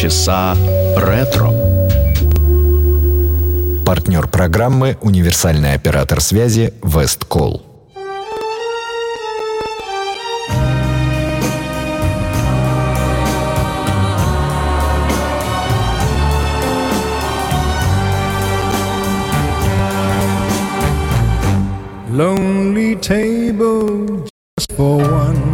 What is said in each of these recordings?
полчаса ретро. Партнер программы «Универсальный оператор связи Весткол». Lonely table just for one.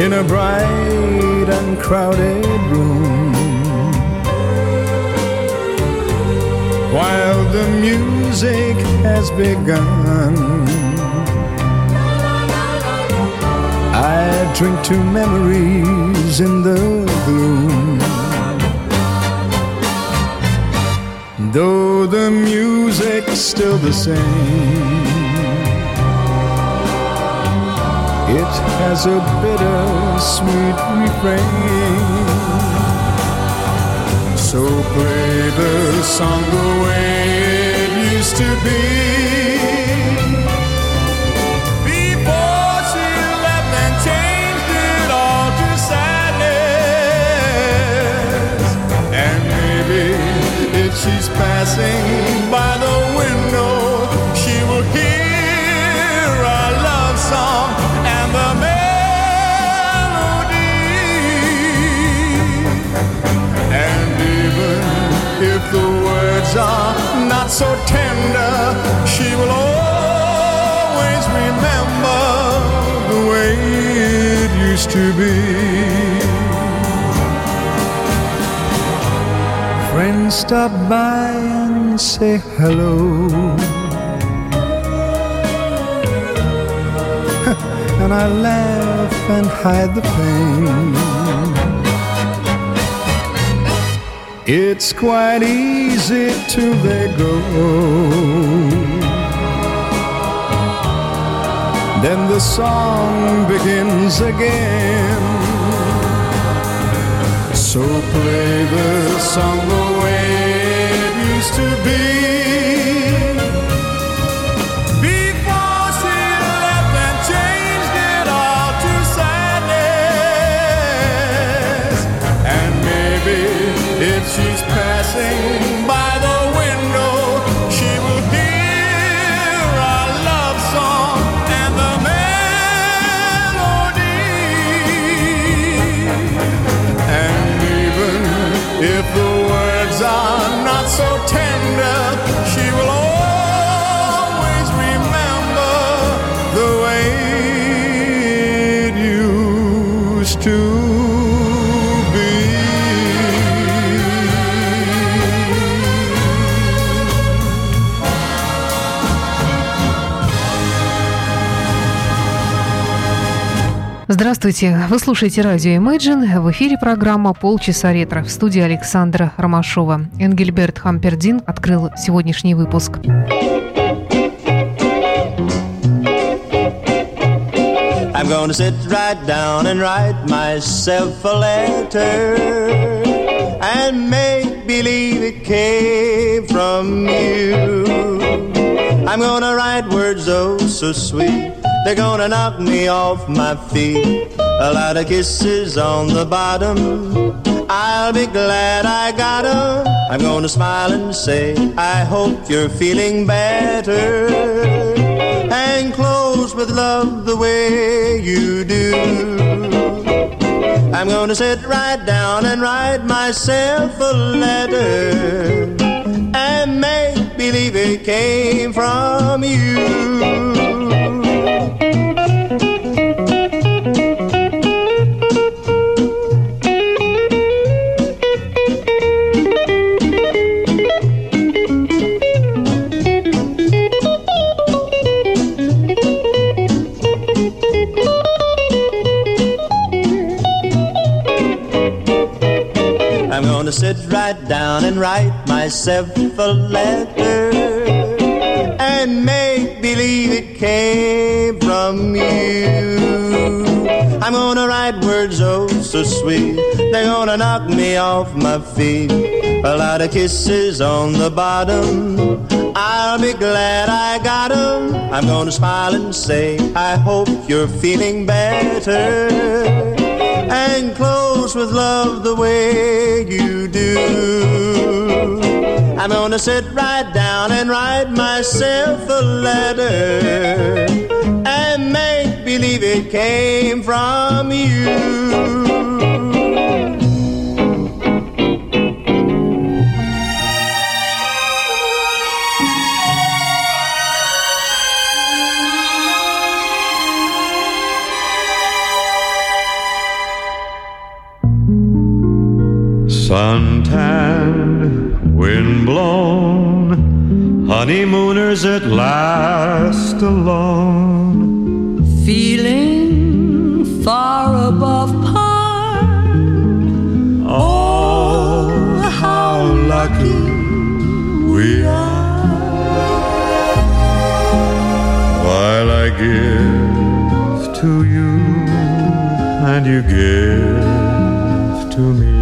In a bright and crowded room. While the music has begun. I drink to memories in the gloom. Though the music's still the same, it has a bitter sweet refrain. So play the song the way it used to be. Before she left and changed it all to sadness. And maybe if she's passing by the window, so tender, she will always remember the way it used to be. Friends stop by and say hello. and I laugh and hide the pain. It's quite easy till they go. Then the song begins again. So play the song the she's passing Здравствуйте, вы слушаете радио Imagine. В эфире программа «Полчаса ретро» в студии Александра Ромашова. Энгельберт Хампердин открыл сегодняшний выпуск. I'm gonna sit right down and write myself a letter and make believe it came from you. I'm gonna write words oh so sweet, they're gonna knock me off my feet. A lot of kisses on the bottom. I'll be glad I got 'em. I'm gonna smile and say, I hope you're feeling better and close with love the way you do. I'm gonna sit right down and write myself a letter and make believe it came from you. Down and write myself a letter and make believe it came from you. I'm gonna write words oh so sweet, they're gonna knock me off my feet. A lot of kisses on the bottom. I'll be glad I got 'em. I'm gonna smile and say, I hope you're feeling better and close with love the way you do. I'm gonna sit right down and write myself a letter and make believe it came from you. Honeymooners at last alone. Feeling far above par. Oh, how lucky we are. While I give to you and you give to me.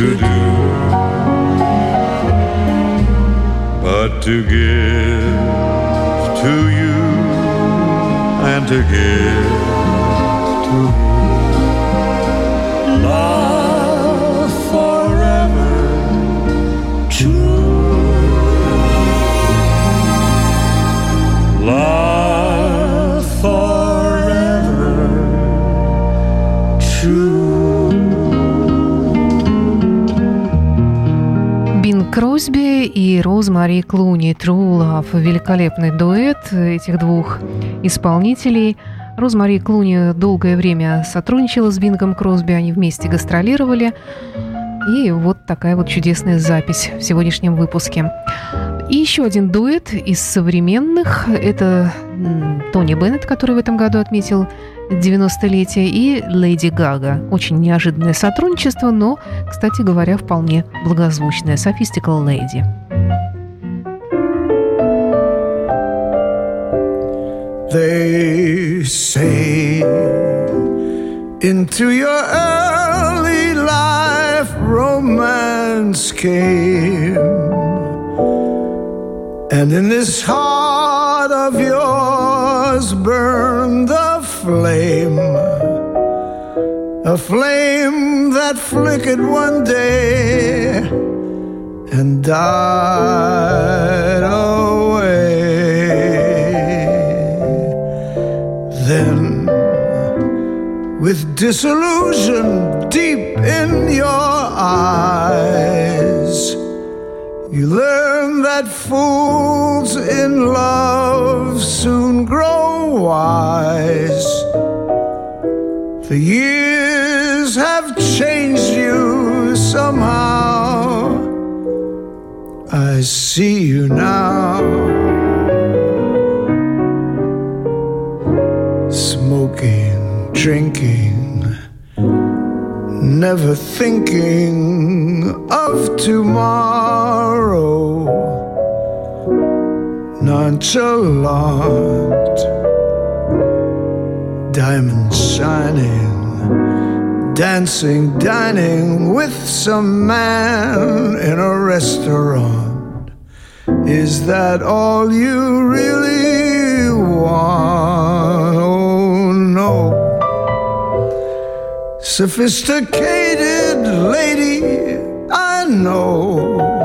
To do but to give to you and to give Кросби и Розмари Клуни True. Великолепный дуэт этих двух исполнителей. Розмари Клуни долгое время сотрудничала с Бингом Кросби, они вместе гастролировали. И вот такая вот чудесная запись в сегодняшнем выпуске. И еще один дуэт из современных. Это Тони Беннет, который в этом году отметил 90-летие, и Леди Гага. Очень неожиданное сотрудничество, но, кстати говоря, вполне благозвучное. Sophistical Lady. They say into your early life romance came, and in this heart of yours burned the flame, a flame that flickered one day and died away. Then, with disillusion deep in your eyes, you learn that fools in love soon grow wise. The years have changed you somehow. I see you now. Smoking, drinking, never thinking of tomorrow. Nonchalant, diamonds shining, dancing, dining with some man in a restaurant. Is that all you really want? Oh no. Sophisticated lady, I know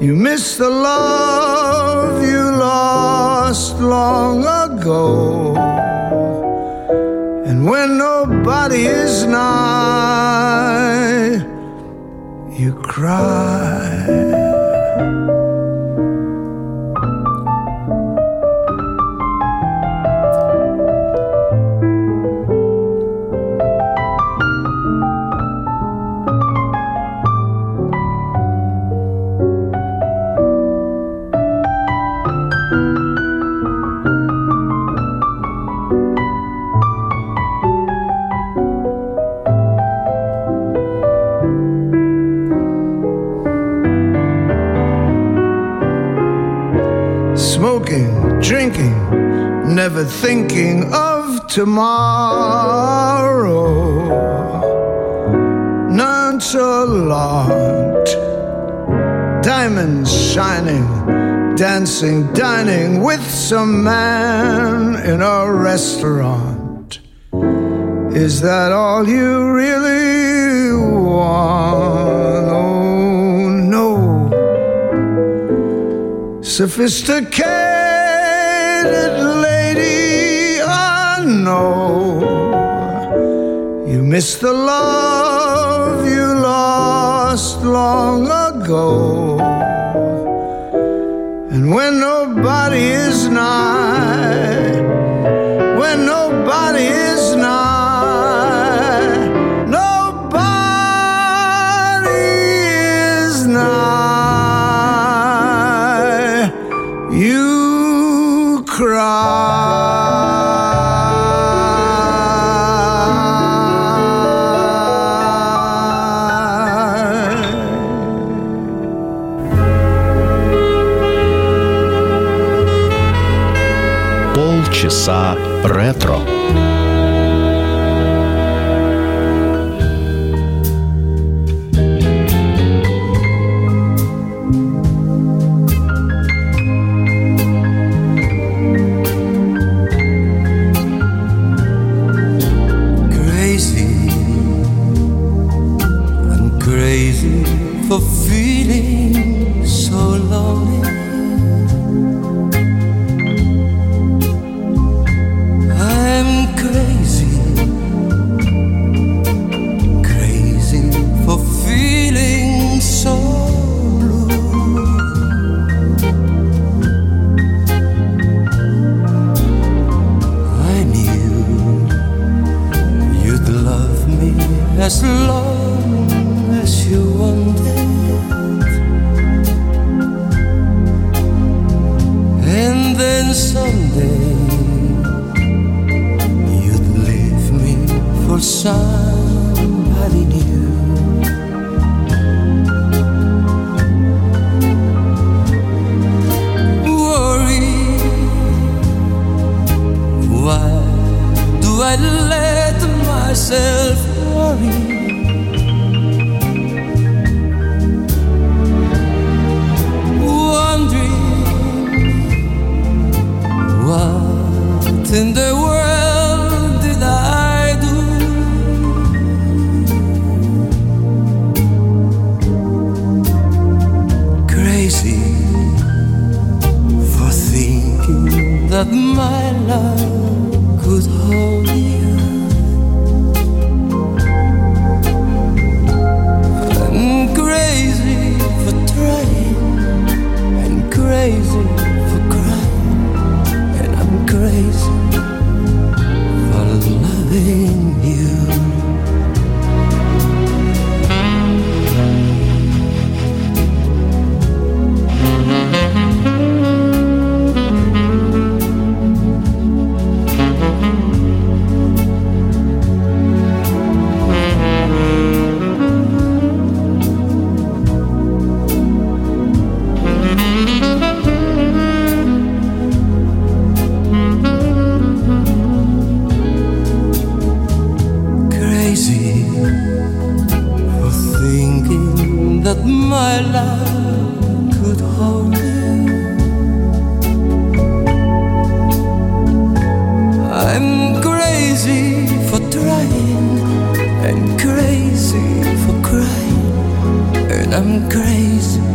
you miss the love you lost long ago. And when nobody is nigh, you cry. Thinking of tomorrow. Nonchalant, diamonds shining, dancing, dining with some man in a restaurant. Is that all you really want? Oh no. Sophisticated know you miss the love you lost long ago. And when nobody is nigh, when nobody is за ретро. Crazy for trying and crazy for crying. And I'm crazy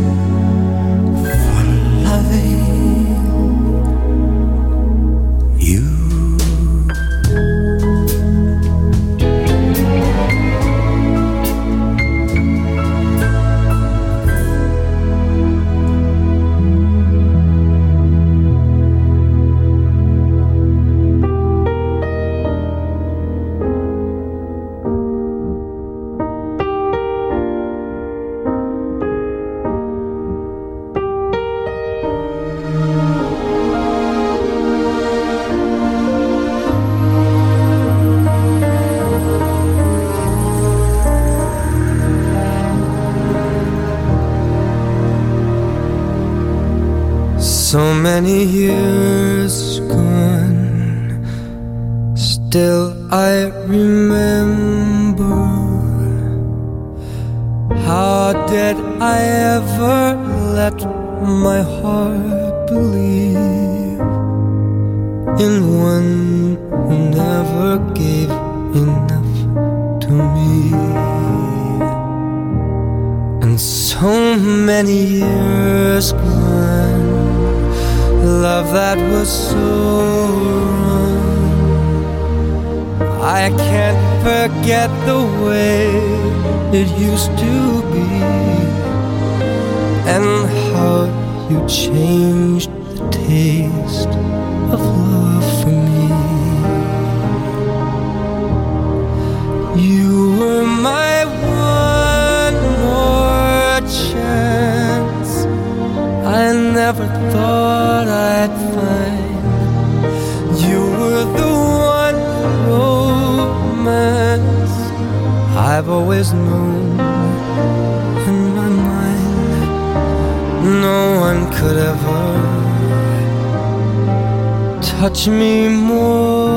many years gone, still I remember. How did I ever let my heart believe in one who never gave enough to me? And so many I can't forget the way it used to be, and how you changed the taste always known in my mind. No one could ever touch me more.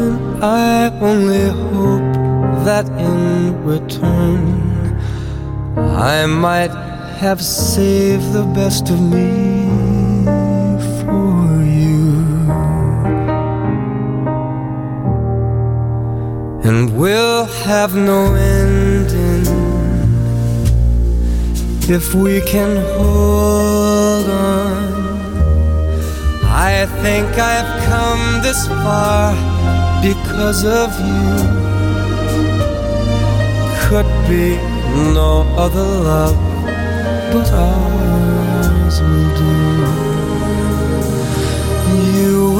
And I only hope that in return I might have saved the best of me have no ending if we can hold on. I think I've come this far because of you. Could be no other love but ours will do. You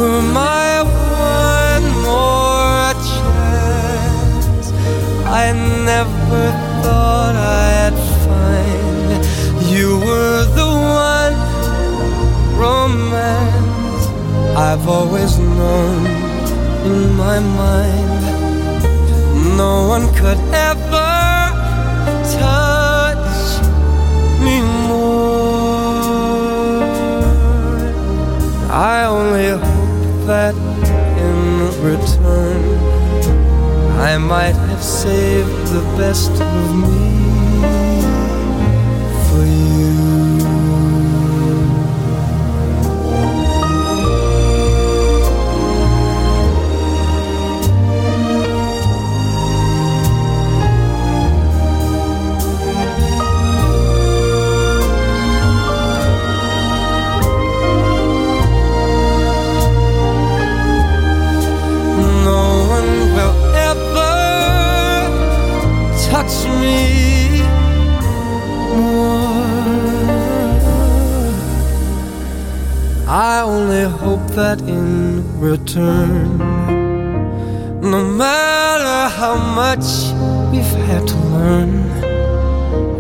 I never thought I'd find you were the one romance I've always known in my mind. No one could ever touch me more. I only hope that in return I might have saved the best of me I only hope that in return, no matter how much we've had to learn,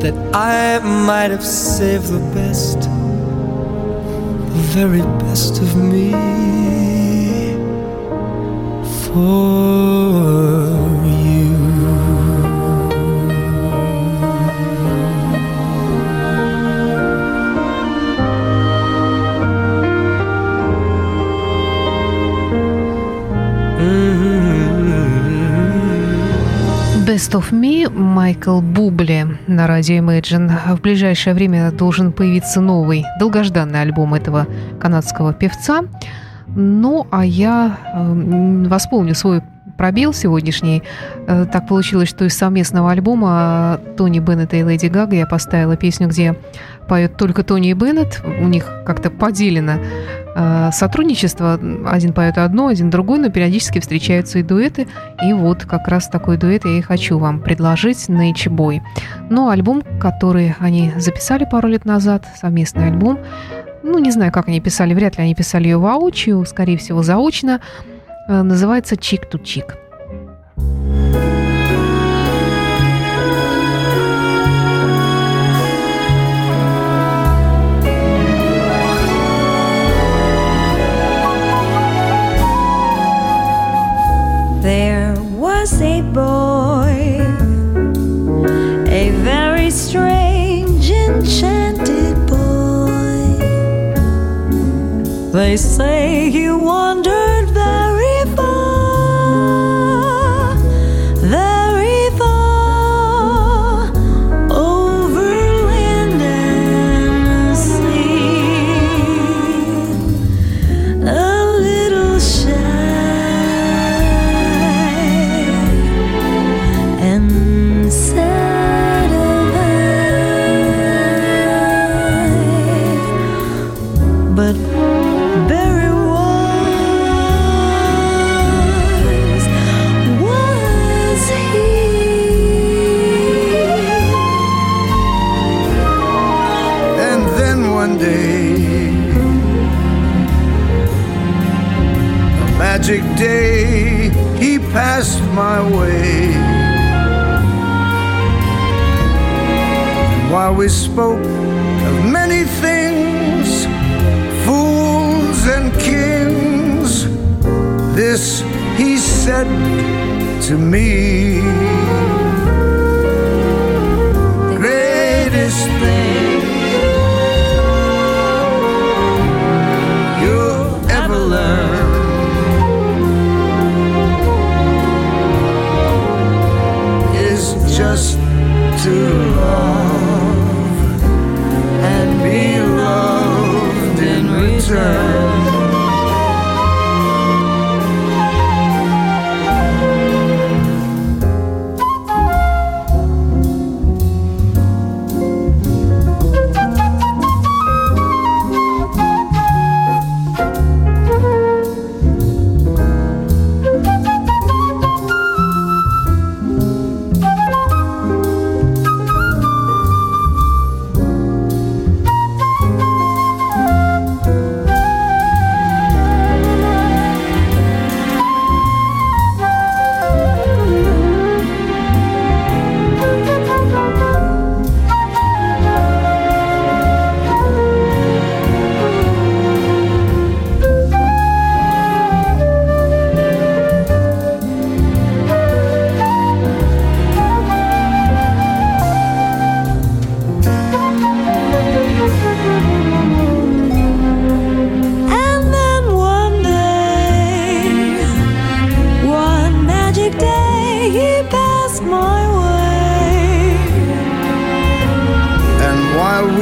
that I might have saved the best, the very best of me for Best of Me Майкл Бубли на радио Imagine. В ближайшее время должен появиться новый, долгожданный альбом этого канадского певца. Ну, а я э, восполню свой пробел сегодняшний. Э, так получилось, что из совместного альбома Тони Беннета и Леди Гага я поставила песню, где поют только Тони и Беннет. У них как-то поделено э, сотрудничество. Один поет одно, один другой, но периодически встречаются и дуэты. И вот как раз такой дуэт я и хочу вам предложить Nature Boy. Но альбом, который они записали пару лет назад, совместный альбом, ну, не знаю, как они писали, вряд ли они писали ее воочию, скорее всего, заочно, э, называется «Чик-ту-чик». There was a boy, a very strange, enchanted boy. They say he wandered very Day, he passed my way. And while we spoke of many things, fools and kings, this he said to me.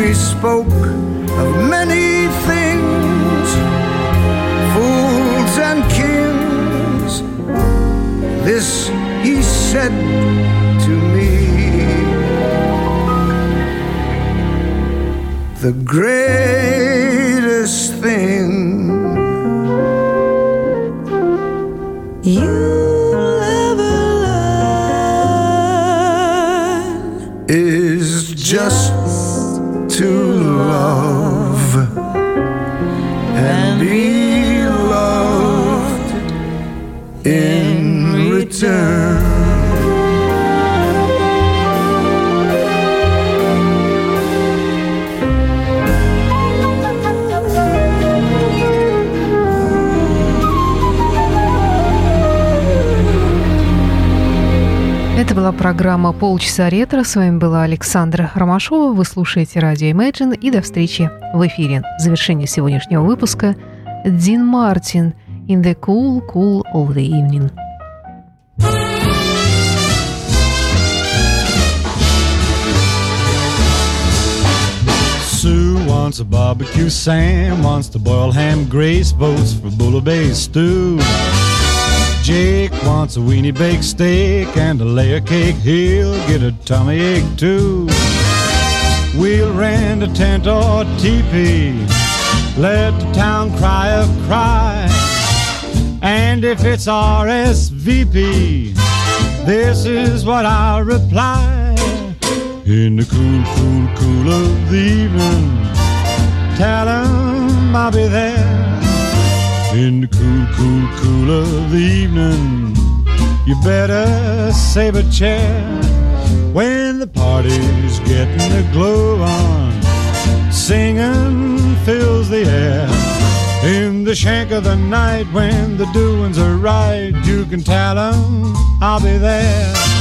We spoke of many things, fools and kings, this he said to me. The greatest Это была программа «Полчаса ретро». С вами была Александра Ромашова. Вы слушаете радио Imagine. И до встречи в эфире. Завершение сегодняшнего выпуска Дин Мартин «In the cool, cool of the evening». Sue wants a barbecue, Sam wants to boil ham, Grace votes for Bulla Bay stew. Jake wants a weenie baked steak and a layer cake. He'll get a tummy ache too. We'll rent a tent or teepee. Let the town cry a cry. And if it's RSVP, this is what I'll reply. In the cool, cool, cool of the evening, tell 'em I'll be there. In the cool, cool, cool of the evening, you better save a chair. When the party's getting the glow on, singing fills the air. In the shank of the night, when the doings are right, you can tell 'em I'll be there.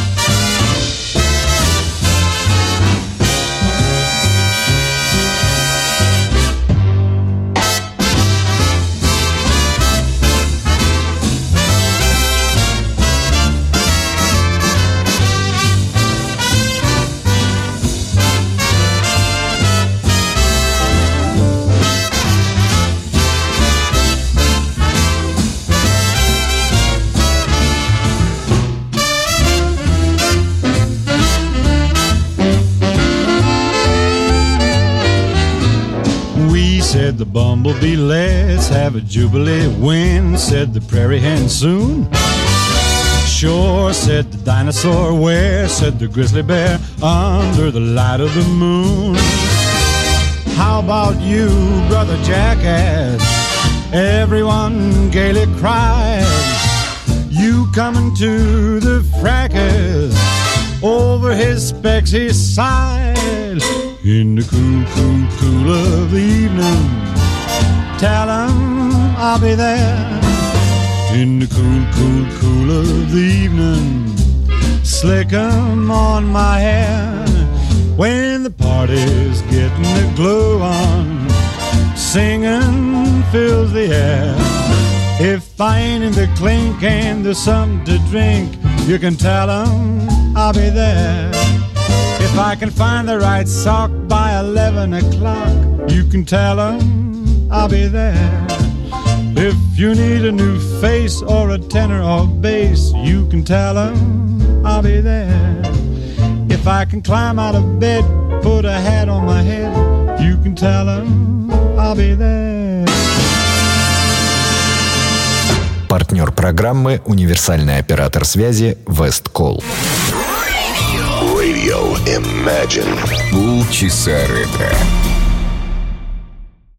The bumblebee, let's have a jubilee. When said the prairie hen soon? Sure, said the dinosaur. Where said the grizzly bear? Under the light of the moon. How about you, brother jackass? Everyone gaily cried. You coming to the fracas? Over his specs he sighed. In the cool, cool, cool of the evening, tell I'll be there. In the cool, cool, cool of the evening, slick 'em on my hair. When the party's getting the glow on, singing fills the air. If I ain't in the clink and there's something to drink, you can tell 'em I'll be there. If I can find the right sock by 11 o'clock, you can tell 'em I'll be there. If you need a new face or a tenor or bass, you can tell 'em I'll be there. If I can climb out of bed, put a hat on my head, you can tell 'em I'll be there. Партнер программы «Универсальный оператор связи Весткол». Radio Imagine. Полчаса ретро.